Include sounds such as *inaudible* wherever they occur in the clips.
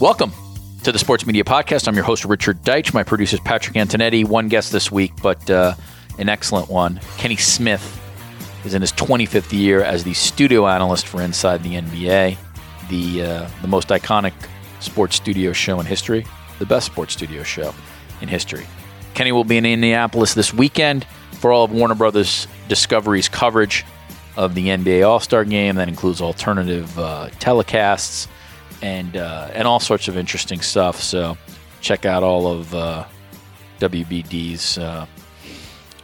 Welcome to the Sports Media Podcast. I'm your host, Richard Deitsch. My producer is Patrick Antonetti. One guest this week, but uh, an excellent one. Kenny Smith is in his 25th year as the studio analyst for Inside the NBA, the uh, the most iconic sports studio show in history, the best sports studio show in history. Kenny will be in Indianapolis this weekend for all of Warner Brothers Discovery's coverage of the NBA All Star Game. That includes alternative uh, telecasts and uh, and all sorts of interesting stuff. So check out all of uh, WBD's uh,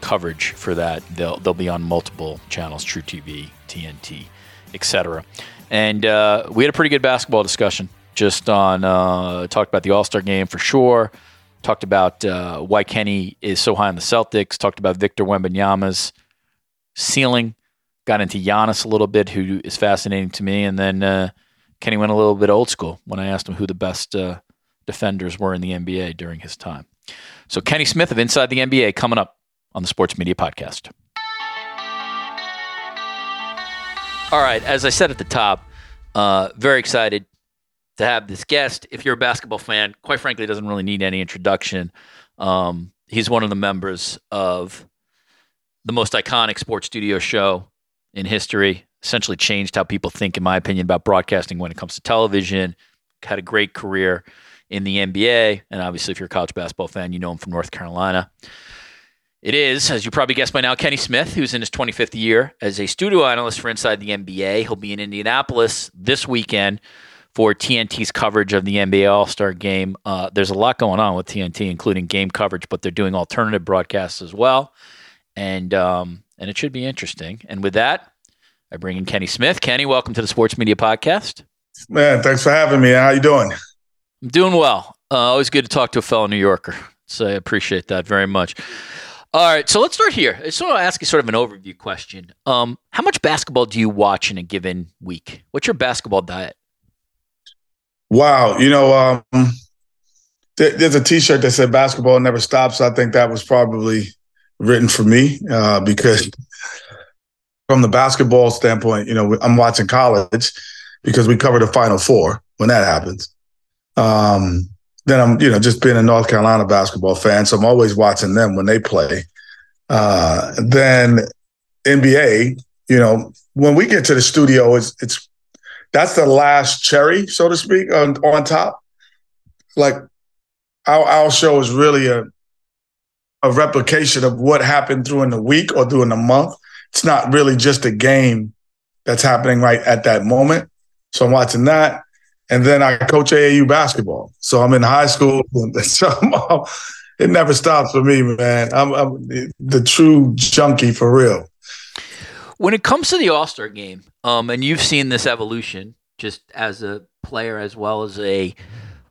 coverage for that. They'll they'll be on multiple channels: truTV, TNT, etc. And uh, we had a pretty good basketball discussion. Just on uh, talked about the All Star game for sure. Talked about uh, why Kenny is so high on the Celtics. Talked about Victor Wembanyama's ceiling. Got into Giannis a little bit, who is fascinating to me, and then Kenny went a little bit old school when I asked him who the best uh, defenders were in the NBA during his time. So Kenny Smith of Inside the NBA coming up on the Sports Media Podcast. All right, as I said at the top, uh, very excited to have this guest. If you're a basketball fan, quite frankly, doesn't really need any introduction. Um, he's one of the members of the most iconic sports studio show in history. Essentially changed how people think, in my opinion, about broadcasting when it comes to television. Had a great career in the NBA, and obviously, if you're a college basketball fan, you know him from North Carolina. It is, as you probably guessed by now, Kenny Smith, who's in his 25th year as a studio analyst for Inside the NBA. He'll be in Indianapolis this weekend for TNT's coverage of the NBA All Star game. Uh, there's a lot going on with TNT, including game coverage, but they're doing alternative broadcasts as well, and um, and it should be interesting. And with that, I bring in Kenny Smith. Kenny, welcome to the Sports Media Podcast. Man, thanks for having me. How you doing? I'm doing well. Uh, always good to talk to a fellow New Yorker. So I appreciate that very much. All right, so let's start here. I just want to ask you sort of an overview question. Um, how much basketball do you watch in a given week? What's your basketball diet? Wow, you know, um, there, there's a T-shirt that said "Basketball never stops." I think that was probably written for me uh, because, from the basketball standpoint, you know, I'm watching college because we cover the Final Four when that happens. Um, then I'm, you know, just being a North Carolina basketball fan, so I'm always watching them when they play. Uh, then NBA, you know, when we get to the studio, it's it's that's the last cherry, so to speak, on, on top. Like our our show is really a a replication of what happened during the week or during the month. It's not really just a game that's happening right at that moment. So I'm watching that and then I coach AAU basketball. So I'm in high school. *laughs* So it never stops for me, man. I'm, I'm, the true junkie for real. When it comes to the All Star game, um, and you've seen this evolution just as a player as well as a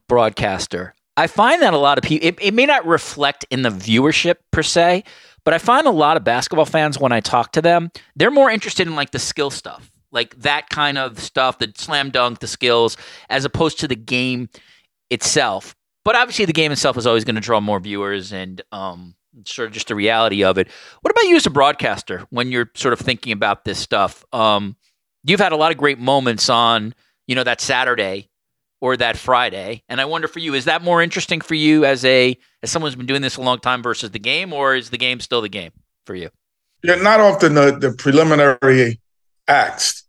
broadcaster, I find that a lot of people, it, it may not reflect in the viewership per se, but I find a lot of basketball fans, when I talk to them, they're more interested in like the skill stuff like that kind of stuff, the slam dunk, the skills, as opposed to the game itself. But obviously, the game itself is always going to draw more viewers, and um, sort of just the reality of it. What about you as a broadcaster when you're sort of thinking about this stuff? Um, you've had a lot of great moments on, you know, that Saturday or that Friday. And I wonder for you, is that more interesting for you as a as someone who's been doing this a long time versus the game, or is the game still the game for you? Yeah, not often the, the preliminary acts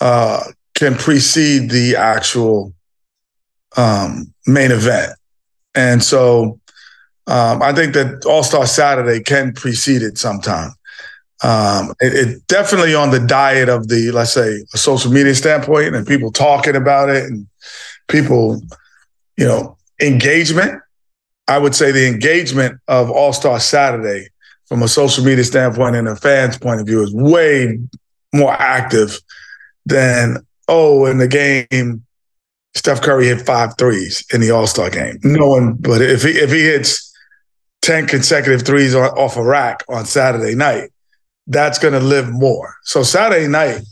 uh, can precede the actual um, main event. And so um, I think that All Star Saturday can precede it sometime. Um, it, it, definitely on the diet of the, let's say, a social media standpoint and people talking about it and people, you know, engagement. I would say the engagement of All Star Saturday from a social media standpoint and a fan's point of view is way more active than, oh, in the game, Steph Curry hit five threes in the All Star game. No one, but if he if he hits ten consecutive threes off a rack on Saturday night, that's going to live more. So Saturday night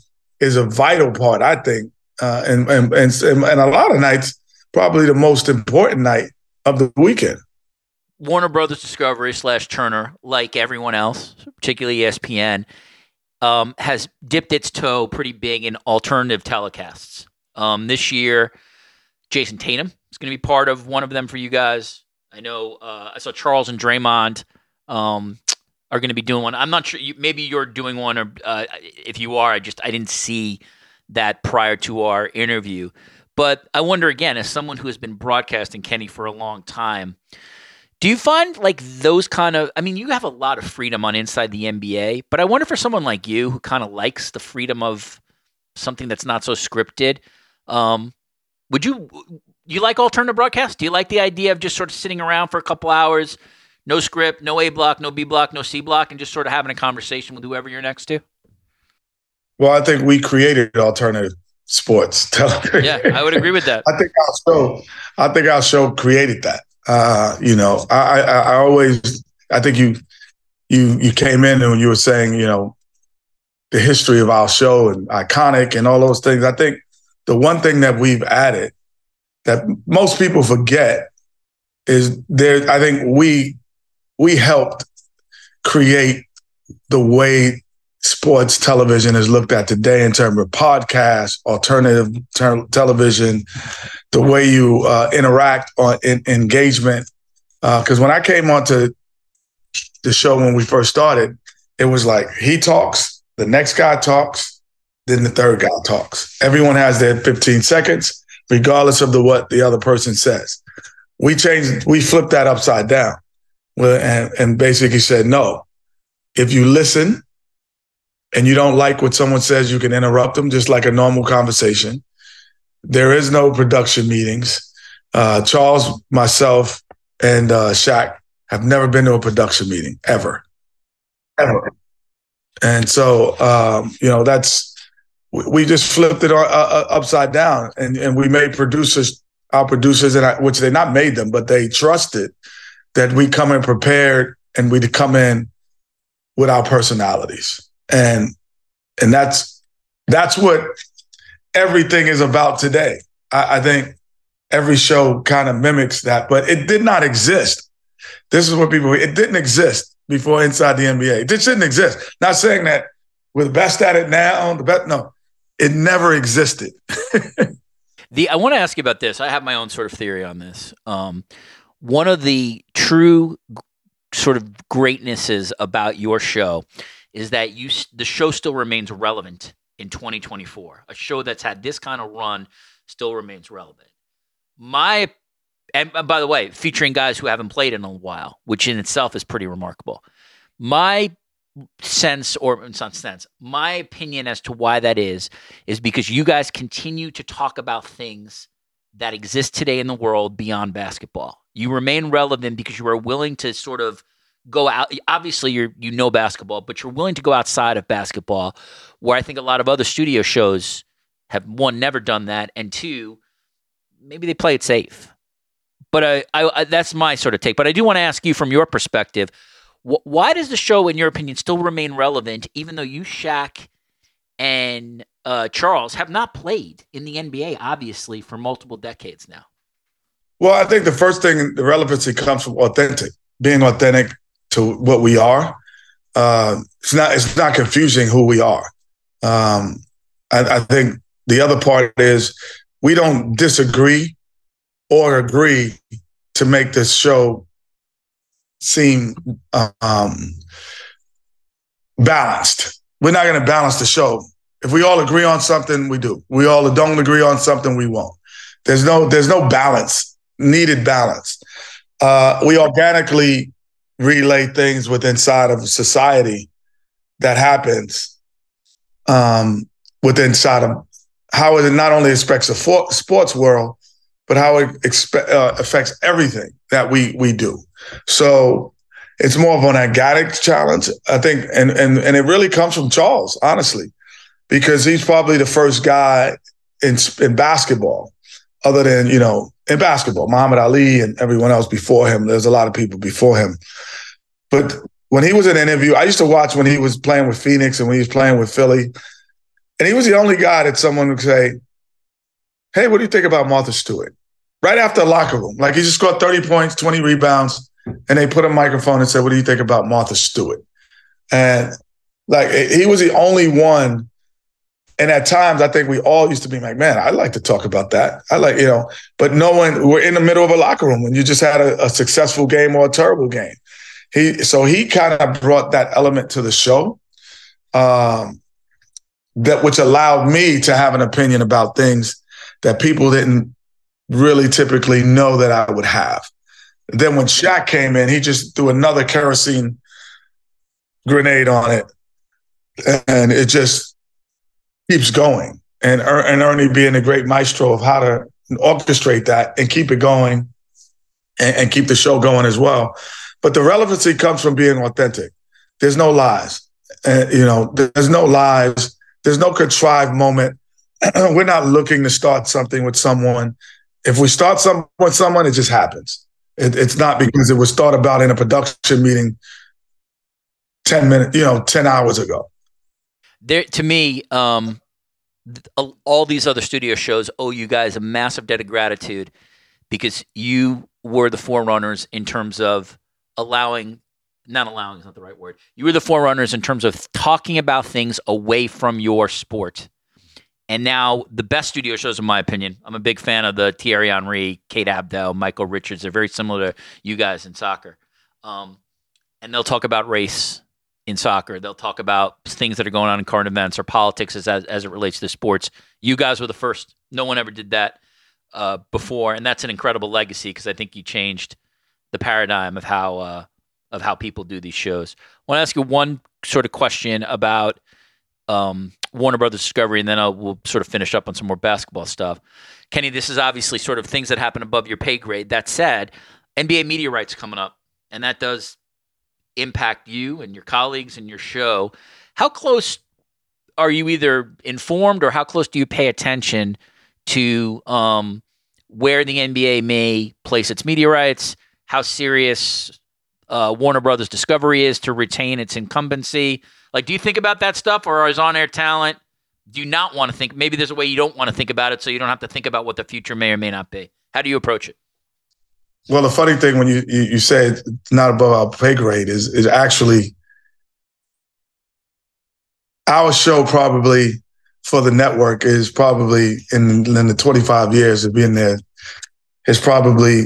is a vital part, I think, uh, and, and and and a lot of nights probably the most important night of the weekend. Warner Brothers Discovery slash Turner, like everyone else, particularly ESPN, um, has dipped its toe pretty big in alternative telecasts. Um, this year, Jayson Tatum is going to be part of one of them for you guys. I know uh, I saw Charles and Draymond um, are going to be doing one. I'm not sure. You, maybe you're doing one, or uh, if you are, I just I didn't see that prior to our interview. But I wonder again, as someone who has been broadcasting Kenny for a long time, do you find like those kind of? I mean, you have a lot of freedom on inside the NBA, but I wonder for someone like you who kind of likes the freedom of something that's not so scripted. Um, would you you like alternative broadcast? Do you like the idea of just sort of sitting around for a couple hours, no script, no A block, no B block, no C block, and just sort of having a conversation with whoever you're next to? Well, I think we created alternative sports *laughs* television. Yeah, I would agree with that. I think our show, I think our show created that. Uh, you know, I, I, I always, I think you, you, you came in and you were saying, you know, the history of our show and iconic and all those things. I think the one thing that we've added that most people forget is there. I think we we helped create the way sports television is looked at today in terms of podcasts, alternative ter- television, the way you uh, interact on in, engagement. Because uh, when I came onto the show when we first started, it was like he talks, the next guy talks, then the third guy talks. Everyone has their 15 seconds, regardless of the what the other person says. We changed, we flipped that upside down, and, and basically said, no, if you listen and you don't like what someone says, you can interrupt them, just like a normal conversation. There is no production meetings. Uh, Charles, myself, and uh, Shaq have never been to a production meeting ever, ever. And so, um, you know, that's we just flipped it uh, uh, upside down, and and we made producers our producers, and I, which they not made them, but they trusted that we come in prepared and we come in with our personalities, and and that's that's what everything is about today. I, I think every show kind of mimics that, but it did not exist. This is what people. It didn't exist before inside the NBA. It didn't exist. Not saying that we're the best at it now. The best, no. It never existed. *laughs* the I want to ask you about this. I have my own sort of theory on this. Um, one of the true sort of greatnesses about your show is that you the show still remains relevant in 2024. A show that's had this kind of run still remains relevant. My and by the way, featuring guys who haven't played in a while, which in itself is pretty remarkable. My sense or in some sense my opinion as to why that is is because you guys continue to talk about things that exist today in the world beyond basketball you remain relevant because you are willing to sort of go out obviously you're you know basketball but you're willing to go outside of basketball where i think a lot of other studio shows have one never done that and two maybe they play it safe but I, I, I that's my sort of take but i do want to ask you from your perspective why does the show, in your opinion, still remain relevant, even though you, Shaq, and uh, Charles have not played in the NBA, obviously, for multiple decades now? Well, I think the first thing, the relevancy comes from authentic, being authentic to what we are. Uh, it's not it's not confusing who we are. Um, I, I think the other part is we don't disagree or agree to make this show seem um, balanced. We're not going to balance the show. If we all agree on something, we do. We all don't agree on something, we won't. There's no there's no balance needed balance. Uh, we organically relay things with inside of society that happens um, with inside of how it not only affects the for- sports world, but how it expe- uh, affects everything that we we do. So it's more of an organic challenge, I think, and and and it really comes from Charles, honestly, because he's probably the first guy in in basketball, other than you know in basketball, Muhammad Ali and everyone else before him. There's a lot of people before him, but when he was in an interview, I used to watch when he was playing with Phoenix and when he was playing with Philly, and he was the only guy that someone would say, "Hey, what do you think about Martha Stewart?" Right after the locker room, like he just scored 30 points, 20 rebounds and they put a microphone and said, "What do you think about Martha Stewart?" And like he was the only one. And at times, I think we all used to be like, "Man, I like to talk about that. I like, you know." But no one. We're in the middle of a locker room when you just had a, a successful game or a terrible game. He so he kind of brought that element to the show, um, that which allowed me to have an opinion about things that people didn't really typically know that I would have. Then when Shaq came in, he just threw another kerosene grenade on it, and it just keeps going. And er- and Ernie being a great maestro of how to orchestrate that and keep it going, and, and keep the show going as well. But the relevancy comes from being authentic. There's no lies. Uh, you know, there's no lies. There's no contrived moment. *clears throat* We're not looking to start something with someone. If we start something with someone, it just happens. It, it's not because it was thought about in a production meeting 10 minutes, you know, 10 hours ago. There, to me, um, all these other studio shows owe you guys a massive debt of gratitude because you were the forerunners in terms of allowing not allowing is not the right word. You were the forerunners in terms of talking about things away from your sport. And now the best studio shows, in my opinion, I'm a big fan of the Thierry Henry, Kate Abdo, Micah Richards. They're very similar to you guys in soccer. Um, and they'll talk about race in soccer. They'll talk about things that are going on in current events or politics as, as, as it relates to sports. You guys were the first. No one ever did that uh, before, and that's an incredible legacy because I think you changed the paradigm of how uh, of how people do these shows. I want to ask you one sort of question about um, Warner Brothers Discovery, and then I'll, we'll sort of finish up on some more basketball stuff. Kenny, this is obviously sort of things that happen above your pay grade. That said, NBA media rights coming up, and that does impact you and your colleagues and your show. How close are you either informed or how close do you pay attention to um, where the NBA may place its media rights? How serious uh, Warner Brothers Discovery is to retain its incumbency? Like, do you think about that stuff, or is on air talent? Do you not want to think? Maybe there's a way you don't want to think about it, so you don't have to think about what the future may or may not be. How do you approach it? Well, the funny thing when you you, you say it's not above our pay grade is is actually our show probably for the network is probably in, in the 25 years of being there has probably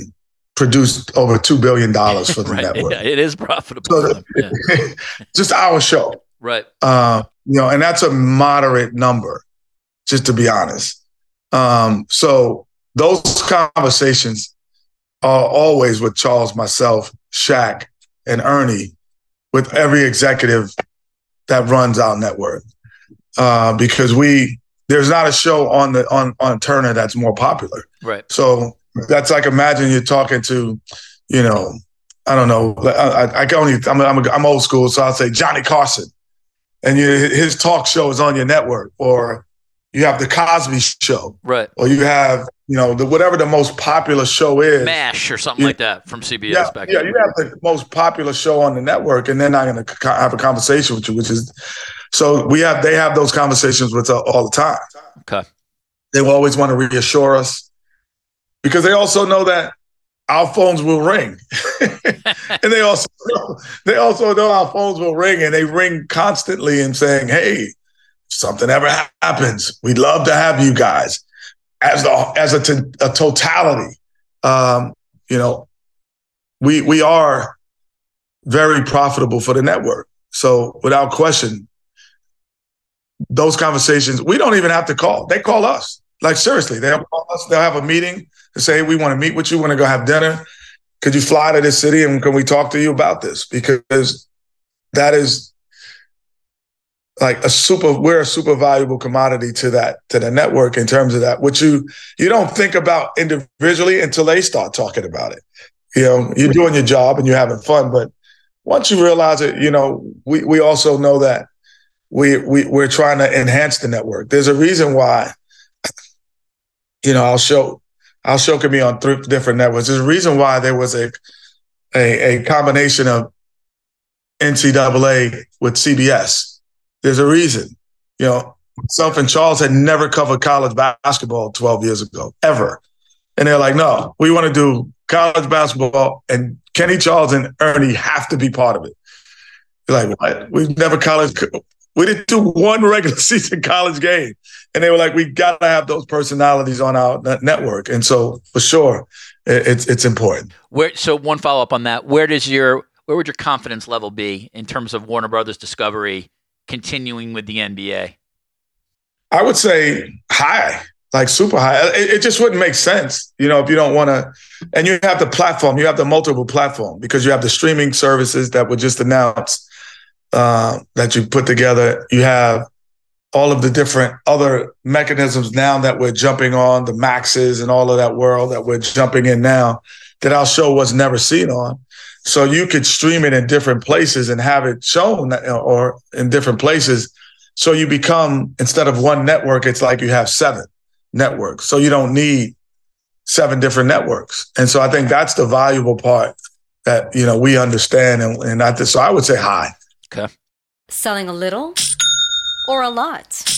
produced over two billion dollars for the *laughs* right. network. Yeah, it is profitable. So, yeah. *laughs* just our show. Right. Uh, you know, and that's a moderate number, just to be honest. Um, so those conversations are always with Charles, myself, Shaq, and Ernie, with every executive that runs our network. Uh, because we there's not a show on the on on Turner that's more popular. Right. So that's like imagine you're talking to, you know, I don't know. I, I can only I'm, I'm, I'm old school, so I'll say Johnny Carson and you, his talk show is on your network, or you have the Cosby Show, right? Or you have you know the whatever the most popular show is, Mash or something you, like that from CBS yeah, back. Yeah, you have the most popular show on the network, and they're not going to have a conversation with you, which is so we have they have those conversations with us all the time. Okay, they will always want to reassure us because they also know that our phones will ring. *laughs* and they also know, they also know our phones will ring and they ring constantly and saying, "Hey, something ever happens, we'd love to have you guys." as the as a, t- a totality, um, you know, we we are very profitable for the network. So without question, those conversations we don't even have to call. They call us. Like seriously, they'll call us. They'll have a meeting to say, "We want to meet with you. Want to go have dinner? Could you fly to this city and can we talk to you about this?" Because that is like a super we're a super valuable commodity to that to the network in terms of that which you you don't think about individually until they start talking about it. You know you're doing your job and you're having fun but once you realize it you know we we also know that we we we're trying to enhance the network. There's a reason why you know i'll show i'll show can be on three different networks. There's a reason why there was a a, a combination of ncaa with cbs there's a reason. You know, myself and Charles had never covered college basketball 12 years ago, ever. And they're like, no, we want to do college basketball, and Kenny Charles and Ernie have to be part of it. You're like, what? We've never college. We didn't do one regular *laughs* season college game. And they were like, we got to have those personalities on our network. And so, for sure, it's it's important. Where so one follow up on that. Where does your where would your confidence level be in terms of Warner Brothers Discovery continuing with the NBA? I would say high, like super high. It, it just wouldn't make sense, you know, if you don't want to. And you have the platform, you have the multiple platform because you have the streaming services that were just announced uh, that you put together. You have all of the different other mechanisms now that we're jumping on, the maxes and all of that world that we're jumping in now that our show was never seen on. So you could stream it in different places and have it shown or in different places. So you become, instead of one network, it's like you have seven networks. So you don't need seven different networks. And so I think that's the valuable part that, you know, we understand. And, and I, so I would say hi. Okay. Selling a little or a lot?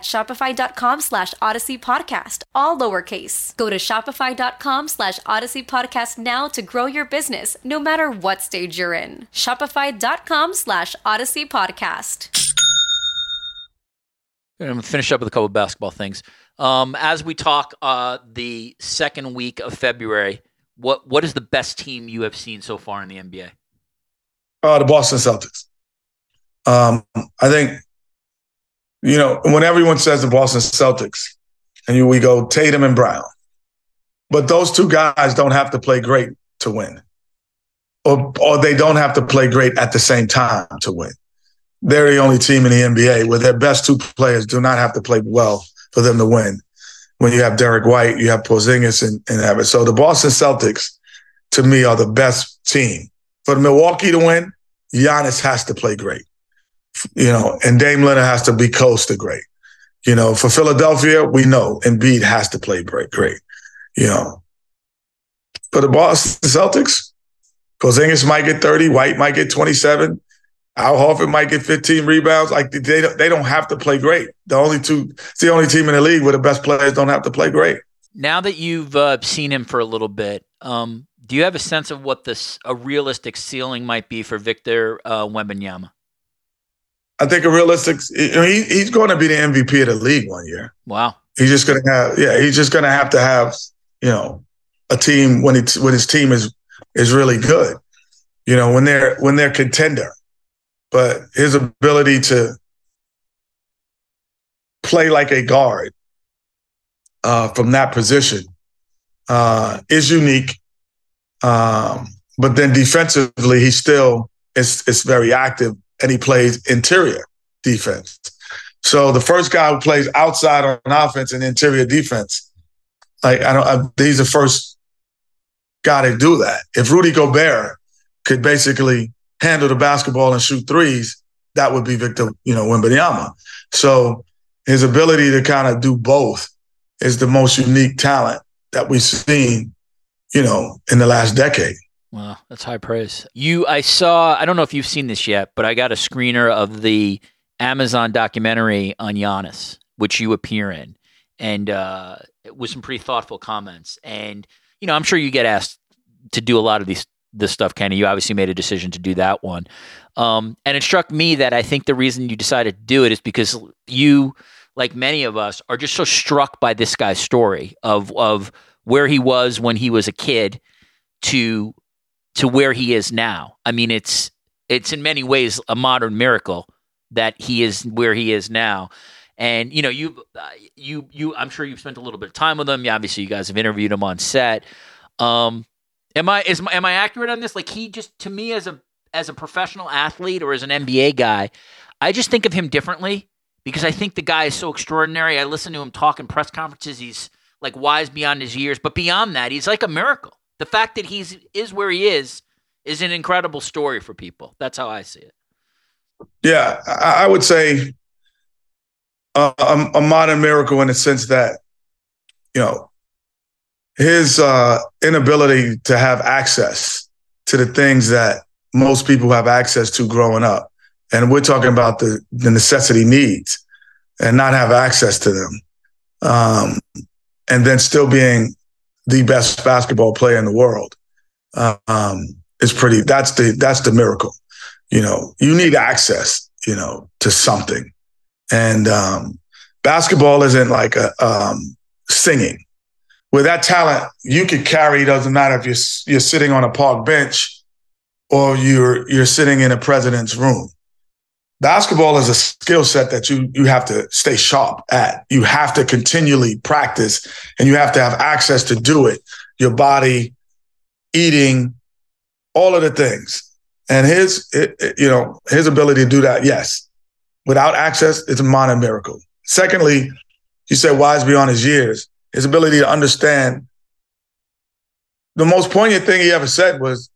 shopify.com slash odyssey podcast, all lowercase. Go to shopify.com slash odyssey podcast now to grow your business, no matter what stage you're in. Shopify.com slash odyssey podcast. I'm going to finish up with a couple of basketball things. Um, as we talk, uh, the second week of February, what what is the best team you have seen so far in the NBA? Uh, the Boston Celtics. Um, I think, you know, when everyone says the Boston Celtics, and you, we go Tatum and Brown, but those two guys don't have to play great to win, or or they don't have to play great at the same time to win. They're the only team in the NBA where their best two players do not have to play well for them to win. When you have Derrick White, you have Porzingis and, and Evans. So the Boston Celtics, to me, are the best team. For Milwaukee to win, Giannis has to play great you know, and Dame Lillard has to be close to great. You know, for Philadelphia, we know Embiid has to play great. You know, for the Boston Celtics, Porzingis might get 30, White might get 27, Al Horford might get 15 rebounds. Like they they don't have to play great. The only two, it's the only team in the league where the best players don't have to play great. Now that you've uh, seen him for a little bit, um, do you have a sense of what this a realistic ceiling might be for Victor uh, Wembanyama? I think a realistic. He, he's going to be the MVP of the league one year. Wow. He's just going to have. Yeah, he's just going to have to have. You know, a team when it's when his team is is really good. you know, when they're when they're contender. But his ability to play like a guard uh, from that position uh, is unique. Um, but then defensively, he still is, is very active and he plays interior defense. So the first guy who plays outside on offense and interior defense, like I don't, I, he's the first guy to do that. If Rudy Gobert could basically handle the basketball and shoot threes, that would be Victor, you know, Wembanyama. So his ability to kind of do both is the most unique talent that we've seen, you know, in the last decade. Wow, that's high praise. You, I saw. I don't know if you've seen this yet, but I got a screener of the Amazon documentary on Giannis, which you appear in, and uh, with some pretty thoughtful comments. And you know, I'm sure you get asked to do a lot of these this stuff, Kenny. You obviously made a decision to do that one, um, and it struck me that I think the reason you decided to do it is because you, like many of us, are just so struck by this guy's story of of where he was when he was a kid to to where he is now. I mean, it's it's in many ways a modern miracle that he is where he is now. And you know, you uh, you you I'm sure you've spent a little bit of time with him. Yeah, obviously, you guys have interviewed him on set. Um, am I is am I accurate on this? Like he just to me as a as a professional athlete or as an NBA guy, I just think of him differently because I think the guy is so extraordinary. I listen to him talk in press conferences. He's like wise beyond his years, but beyond that, he's like a miracle the fact that he's is where he is is an incredible story for people. That's how I see it. Yeah, I, would say a, a, modern miracle in the sense that you know his uh, inability to have access to the things that most people have access to growing up, and we're talking about the the necessity needs, and not have access to them, um, and then still being the best basketball player in the world. Um, is pretty. That's the that's the miracle. You know, you need access. You know, to something, and um, basketball isn't like a um, singing. With that talent, you could carry. Doesn't matter if you're you're sitting on a park bench or you're you're sitting in a president's room basketball is a skill set that you you have to stay sharp at. You have to continually practice and you have to have access to do it. Your body, eating, all of the things. And his, you know, his ability to do that, yes. Without access, it's a minor miracle. Secondly, you said wise beyond his years. His ability to understand. The most poignant thing he ever said was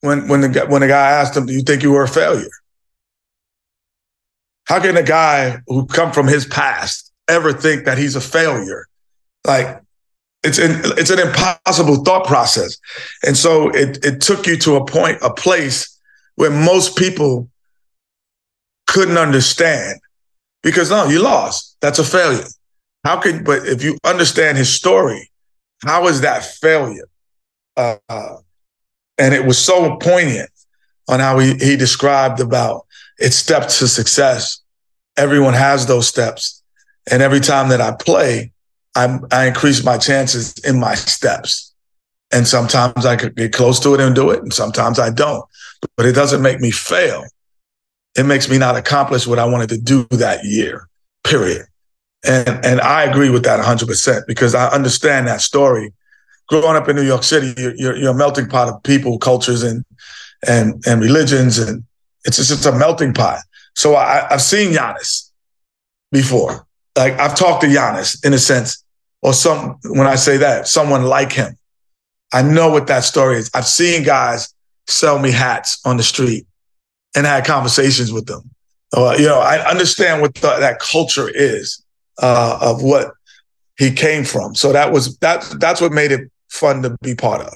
when when the when the guy asked him, "Do you think you were a failure?" How can a guy who come from his past ever think that he's a failure? Like it's an it's an impossible thought process. And so it it took you to a point, a place where most people couldn't understand because no, you lost. That's a failure. How could but if you understand his story, how is that failure? Uh, and it was so poignant on how he, he described about it's steps to success. Everyone has those steps. And every time that I play, I'm, I increase my chances in my steps. And sometimes I could get close to it and do it, and sometimes I don't. But it doesn't make me fail. It makes me not accomplish what I wanted to do that year, period. And, and I agree with that 100% because I understand that story. Growing up in New York City, you're, you're, you're a melting pot of people, cultures, and, and, and religions. And it's just it's a melting pot. So I, I've seen Giannis before. Like I've talked to Giannis in a sense, or some when I say that, someone like him. I know what that story is. I've seen guys sell me hats on the street and had conversations with them. Uh, you know, I understand what the, that culture is uh, of what he came from. So that was that. That's what made it fun to be part of.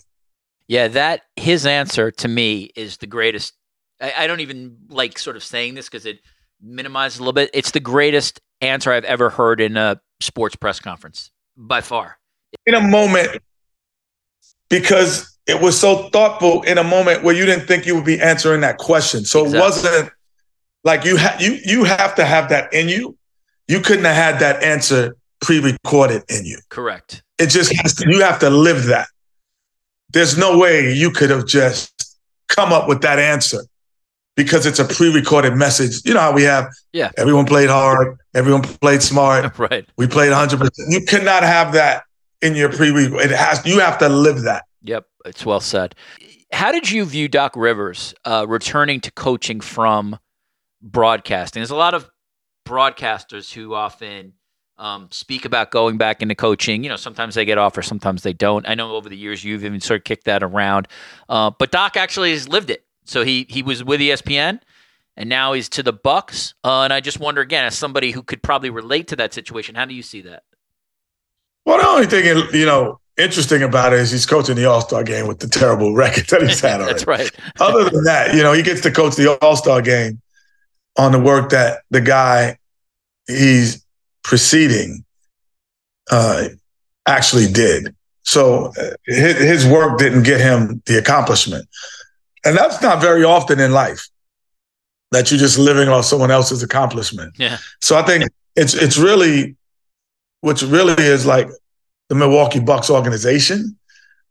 Yeah, that his answer to me is the greatest I, I don't even like sort of saying this because it minimizes a little bit. It's the greatest answer I've ever heard in a sports press conference by far. In a moment, because it was so thoughtful in a moment where you didn't think you would be answering that question. So exactly. it wasn't like you have you you have to have that in you. You couldn't have had that answer pre-recorded in you. Correct. It just has to, you have to live that. There's no way you could have just come up with that answer because it's a pre-recorded message. You know how we have Yeah. everyone played hard, everyone played smart, *laughs* Right. we played 100%. You cannot have that in your pre-record. It has you have to live that. Yep, it's well said. How did you view Doc Rivers uh, returning to coaching from broadcasting? There's a lot of broadcasters who often um, speak about going back into coaching. You know, sometimes they get offers, sometimes they don't. I know over the years you've even sort of kicked that around, uh, but Doc actually has lived it. So he he was with ESPN, and now he's to the Bucks. Uh, and I just wonder again, as somebody who could probably relate to that situation, how do you see that? Well, the only thing you know interesting about it is he's coaching the All Star game with the terrible record that he's had *laughs* already. That's right. Other than that, you know, he gets to coach the All Star game on the work that the guy he's preceding uh, actually did. So uh, his, his work didn't get him the accomplishment, and that's not very often in life that you're just living off someone else's accomplishment. Yeah. So I think it's it's really, which really is like the Milwaukee Bucks organization,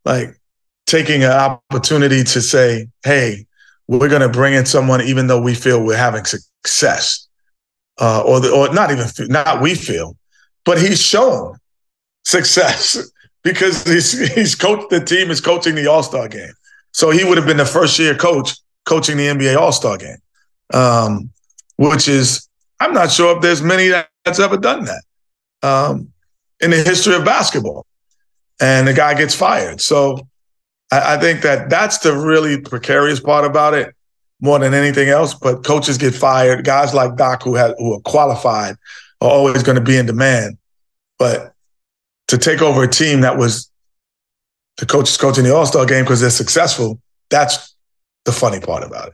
like taking an opportunity to say, "Hey, we're going to bring in someone, even though we feel we're having success, uh, or the, or not even not we feel, but he's shown success *laughs* because he's he's coached the team is coaching the All Star game, so he would have been the first year coach coaching the NBA All Star game, um, which is I'm not sure if there's many that's ever done that um, in the history of basketball, and the guy gets fired. So I, I think that that's the really precarious part about it more than anything else. But coaches get fired. Guys like Doc who have who are qualified are always going to be in demand. But to take over a team that was the coaches coaching the All Star game because they're successful, that's the funny part about it.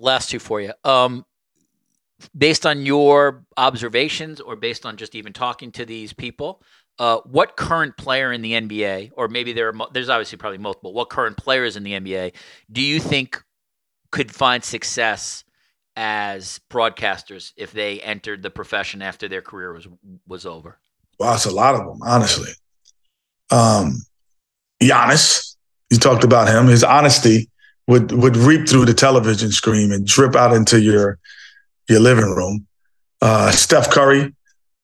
Last two for you. Um, based on your observations, or based on just even talking to these people, uh, what current player in the NBA, or maybe there are there's obviously probably multiple. What current players in the NBA do you think could find success as broadcasters if they entered the profession after their career was was over? Wow, it's a lot of them, honestly. Um, Giannis, you talked about him. His honesty would would reap through the television screen and drip out into your your living room. Uh, Steph Curry,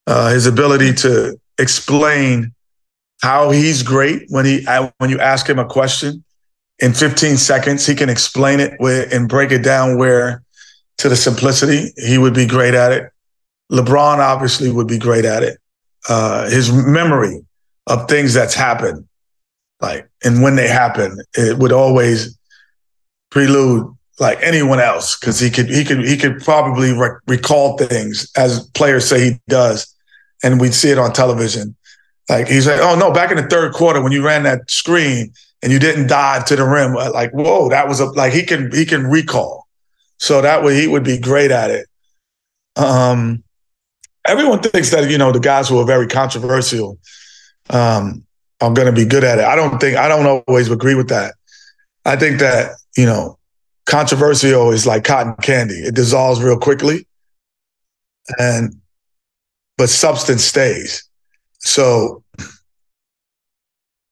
uh, his ability to explain how he's great when he when you ask him a question in 15 seconds, he can explain it where, and break it down where to the simplicity he would be great at it. LeBron obviously would be great at it. Uh, his memory of things that's happened, like and when they happen, it would always prelude like anyone else because he could he could he could probably rec- recall things as players say he does, and we'd see it on television. Like he's like, oh no, back in the third quarter when you ran that screen and you didn't dive to the rim, like whoa, that was a like he can he can recall. So that way he would be great at it. Um, everyone thinks that you know the guys who are very controversial um, are going to be good at it. I don't think I don't always agree with that. I think that you know controversial is like cotton candy; it dissolves real quickly, and but substance stays. So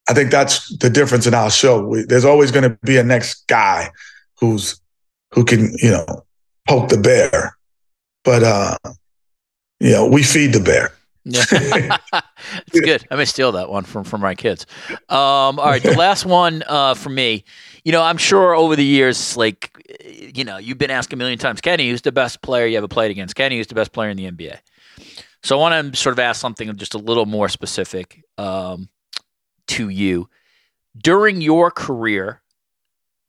I think that's the difference in our show. We, there's always going to be a next guy who's who can you know poke the bear, but uh, you know we feed the bear. Yeah, *laughs* it's good. I may steal that one from from my kids. Um, all right, the last one uh, for me. You know, I'm sure over the years, like you know, you've been asked a million times, Kenny, who's the best player you ever played against? Kenny, who's the best player in the NBA? So I want to sort of ask something just a little more specific um, to you. During your career,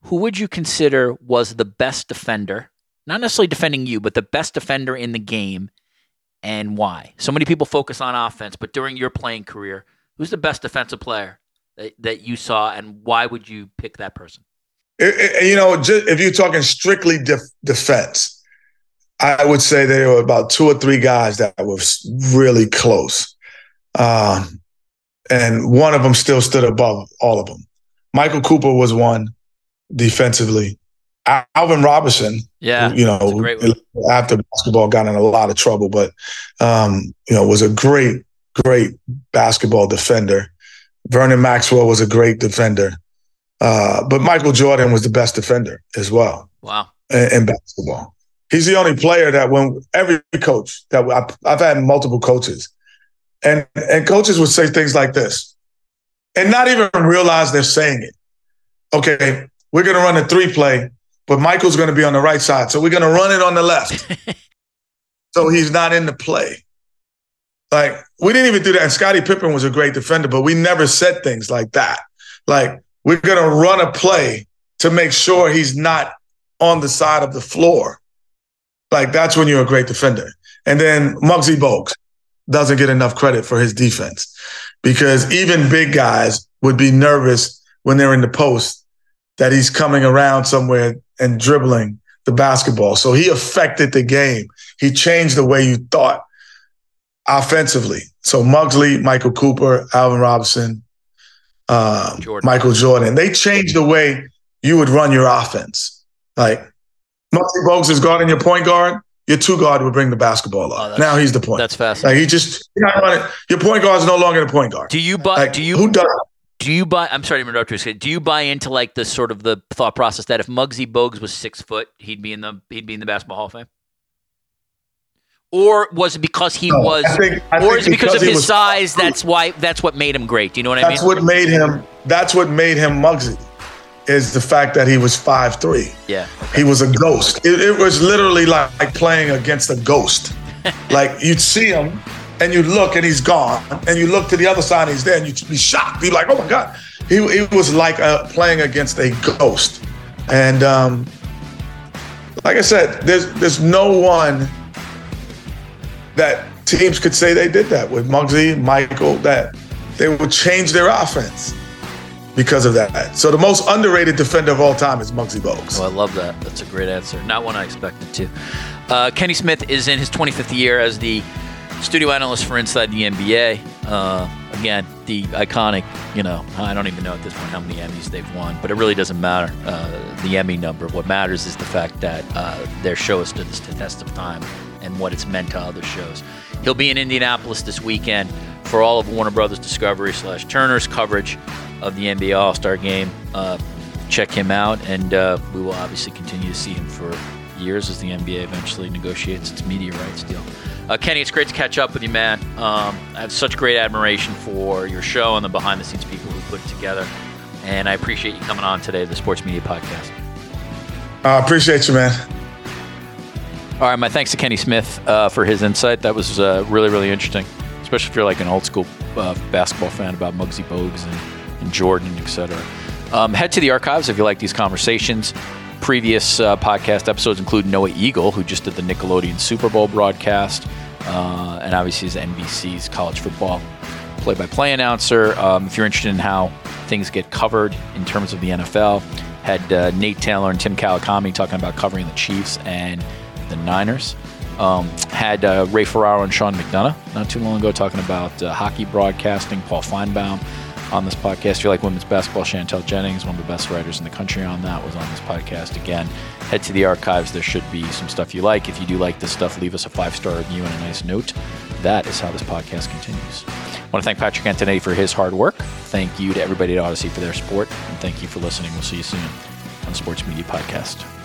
who would you consider was the best defender? Not necessarily defending you, but the best defender in the game and why? So many people focus on offense, but during your playing career, who's the best defensive player that, that you saw and why would you pick that person? it, it, you know, just, if you're talking strictly def- defense, I would say there were about two or three guys that were really close. Um, and one of them still stood above all of them. Michael Cooper was one defensively. Alvin Robertson, yeah, you know, after basketball got in a lot of trouble, but um, you know, was a great, great basketball defender. Vernon Maxwell was a great defender. Uh, but Michael Jordan was the best defender as well. Wow. In, in basketball. He's the only player that when every coach that I've, I've had multiple coaches and, and coaches would say things like this and not even realize they're saying it. Okay, we're going to run a three play, but Michael's going to be on the right side. So we're going to run it on the left. *laughs* so he's not in the play. Like, we didn't even do that. And Scottie Pippen was a great defender, but we never said things like that. Like, we're to run a play to make sure he's not on the side of the floor. Like, that's when you're a great defender. And then Muggsy Bogues doesn't get enough credit for his defense because even big guys would be nervous when they're in the post that he's coming around somewhere and dribbling the basketball. So he affected the game. He changed the way you thought offensively. So Muggsy, Michael Cooper, Alvin Robertson, uh, Jordan. Michael Jordan, they changed the way you would run your offense. Like Muggsy Bogues is guarding your point guard your two guard would bring the basketball up. Oh, now he's the point. That's fast. Like he just your point guard is no longer the point guard. Do you buy? Like, do you who does? Do you buy? I'm sorry to interrupt you. Do you buy into like the sort of the thought process that if Muggsy Bogues was six foot, he'd be in the he'd be in the basketball Hall of Fame? Or was it because he no, was? I think, I or is it because, because of his size? That's why. That's what made him great. Do you know what I mean? That's what made him. That's what made him Muggsy is the fact that he was five three. Yeah. Okay. He was a ghost. It, it was literally like, like playing against a ghost. *laughs* like you'd see him and you look and he's gone. And you look to the other side and he's there and you'd be shocked. Be like, oh my God. He, he was like uh, playing against a ghost. And um, like I said, there's there's no one that teams could say they did that with Muggsy, Michael, that they would change their offense because of that. So the most underrated defender of all time is Muggsy Bogues. Oh, I love that. That's a great answer. Not one I expected to. Uh, Kenny Smith is in his 25th year as the studio analyst for Inside the NBA. Uh, again, the iconic, you know, I don't even know at this point how many Emmys they've won, but it really doesn't matter. Uh, the Emmy number. What matters is the fact that uh, their show has stood the test of time and what it's meant to other shows. He'll be in Indianapolis this weekend for all of Warner Brothers Discovery slash Turner's coverage of the NBA All Star Game. Uh, check him out, and uh, we will obviously continue to see him for years as the NBA eventually negotiates its media rights deal. Uh, Kenny, it's great to catch up with you, man. Um, I have such great admiration for your show and the behind the scenes people who put it together. And I appreciate you coming on today, the Sports Media Podcast. I appreciate you, man. All right, my thanks to Kenny Smith uh, for his insight. That was uh, really, really interesting, especially if you're like an old school uh, basketball fan about Muggsy Bogues and and Jordan, etc. Um, head to the archives if you like these conversations. Previous uh, podcast episodes include Noah Eagle, who just did the Nickelodeon Super Bowl broadcast, uh, and obviously is NBC's college football play-by-play announcer. Um, if you're interested in how things get covered in terms of the NFL, had uh, Nate Taylor and Tim Kawakami talking about covering the Chiefs and the Niners. Um, had uh, Ray Ferraro and Sean McDonough not too long ago talking about uh, hockey broadcasting. Paul Finebaum on this podcast. If you like women's basketball, Chantel Jennings, one of the best writers in the country on that, was on this podcast again. Head to the archives. There should be some stuff you like. If you do like this stuff, leave us a five star review and a nice note. That is how this podcast continues. I want to thank Patrick Antonetti for his hard work. Thank you to everybody at Audacy for their support. And thank you for listening. We'll see you soon on Sports Media Podcast.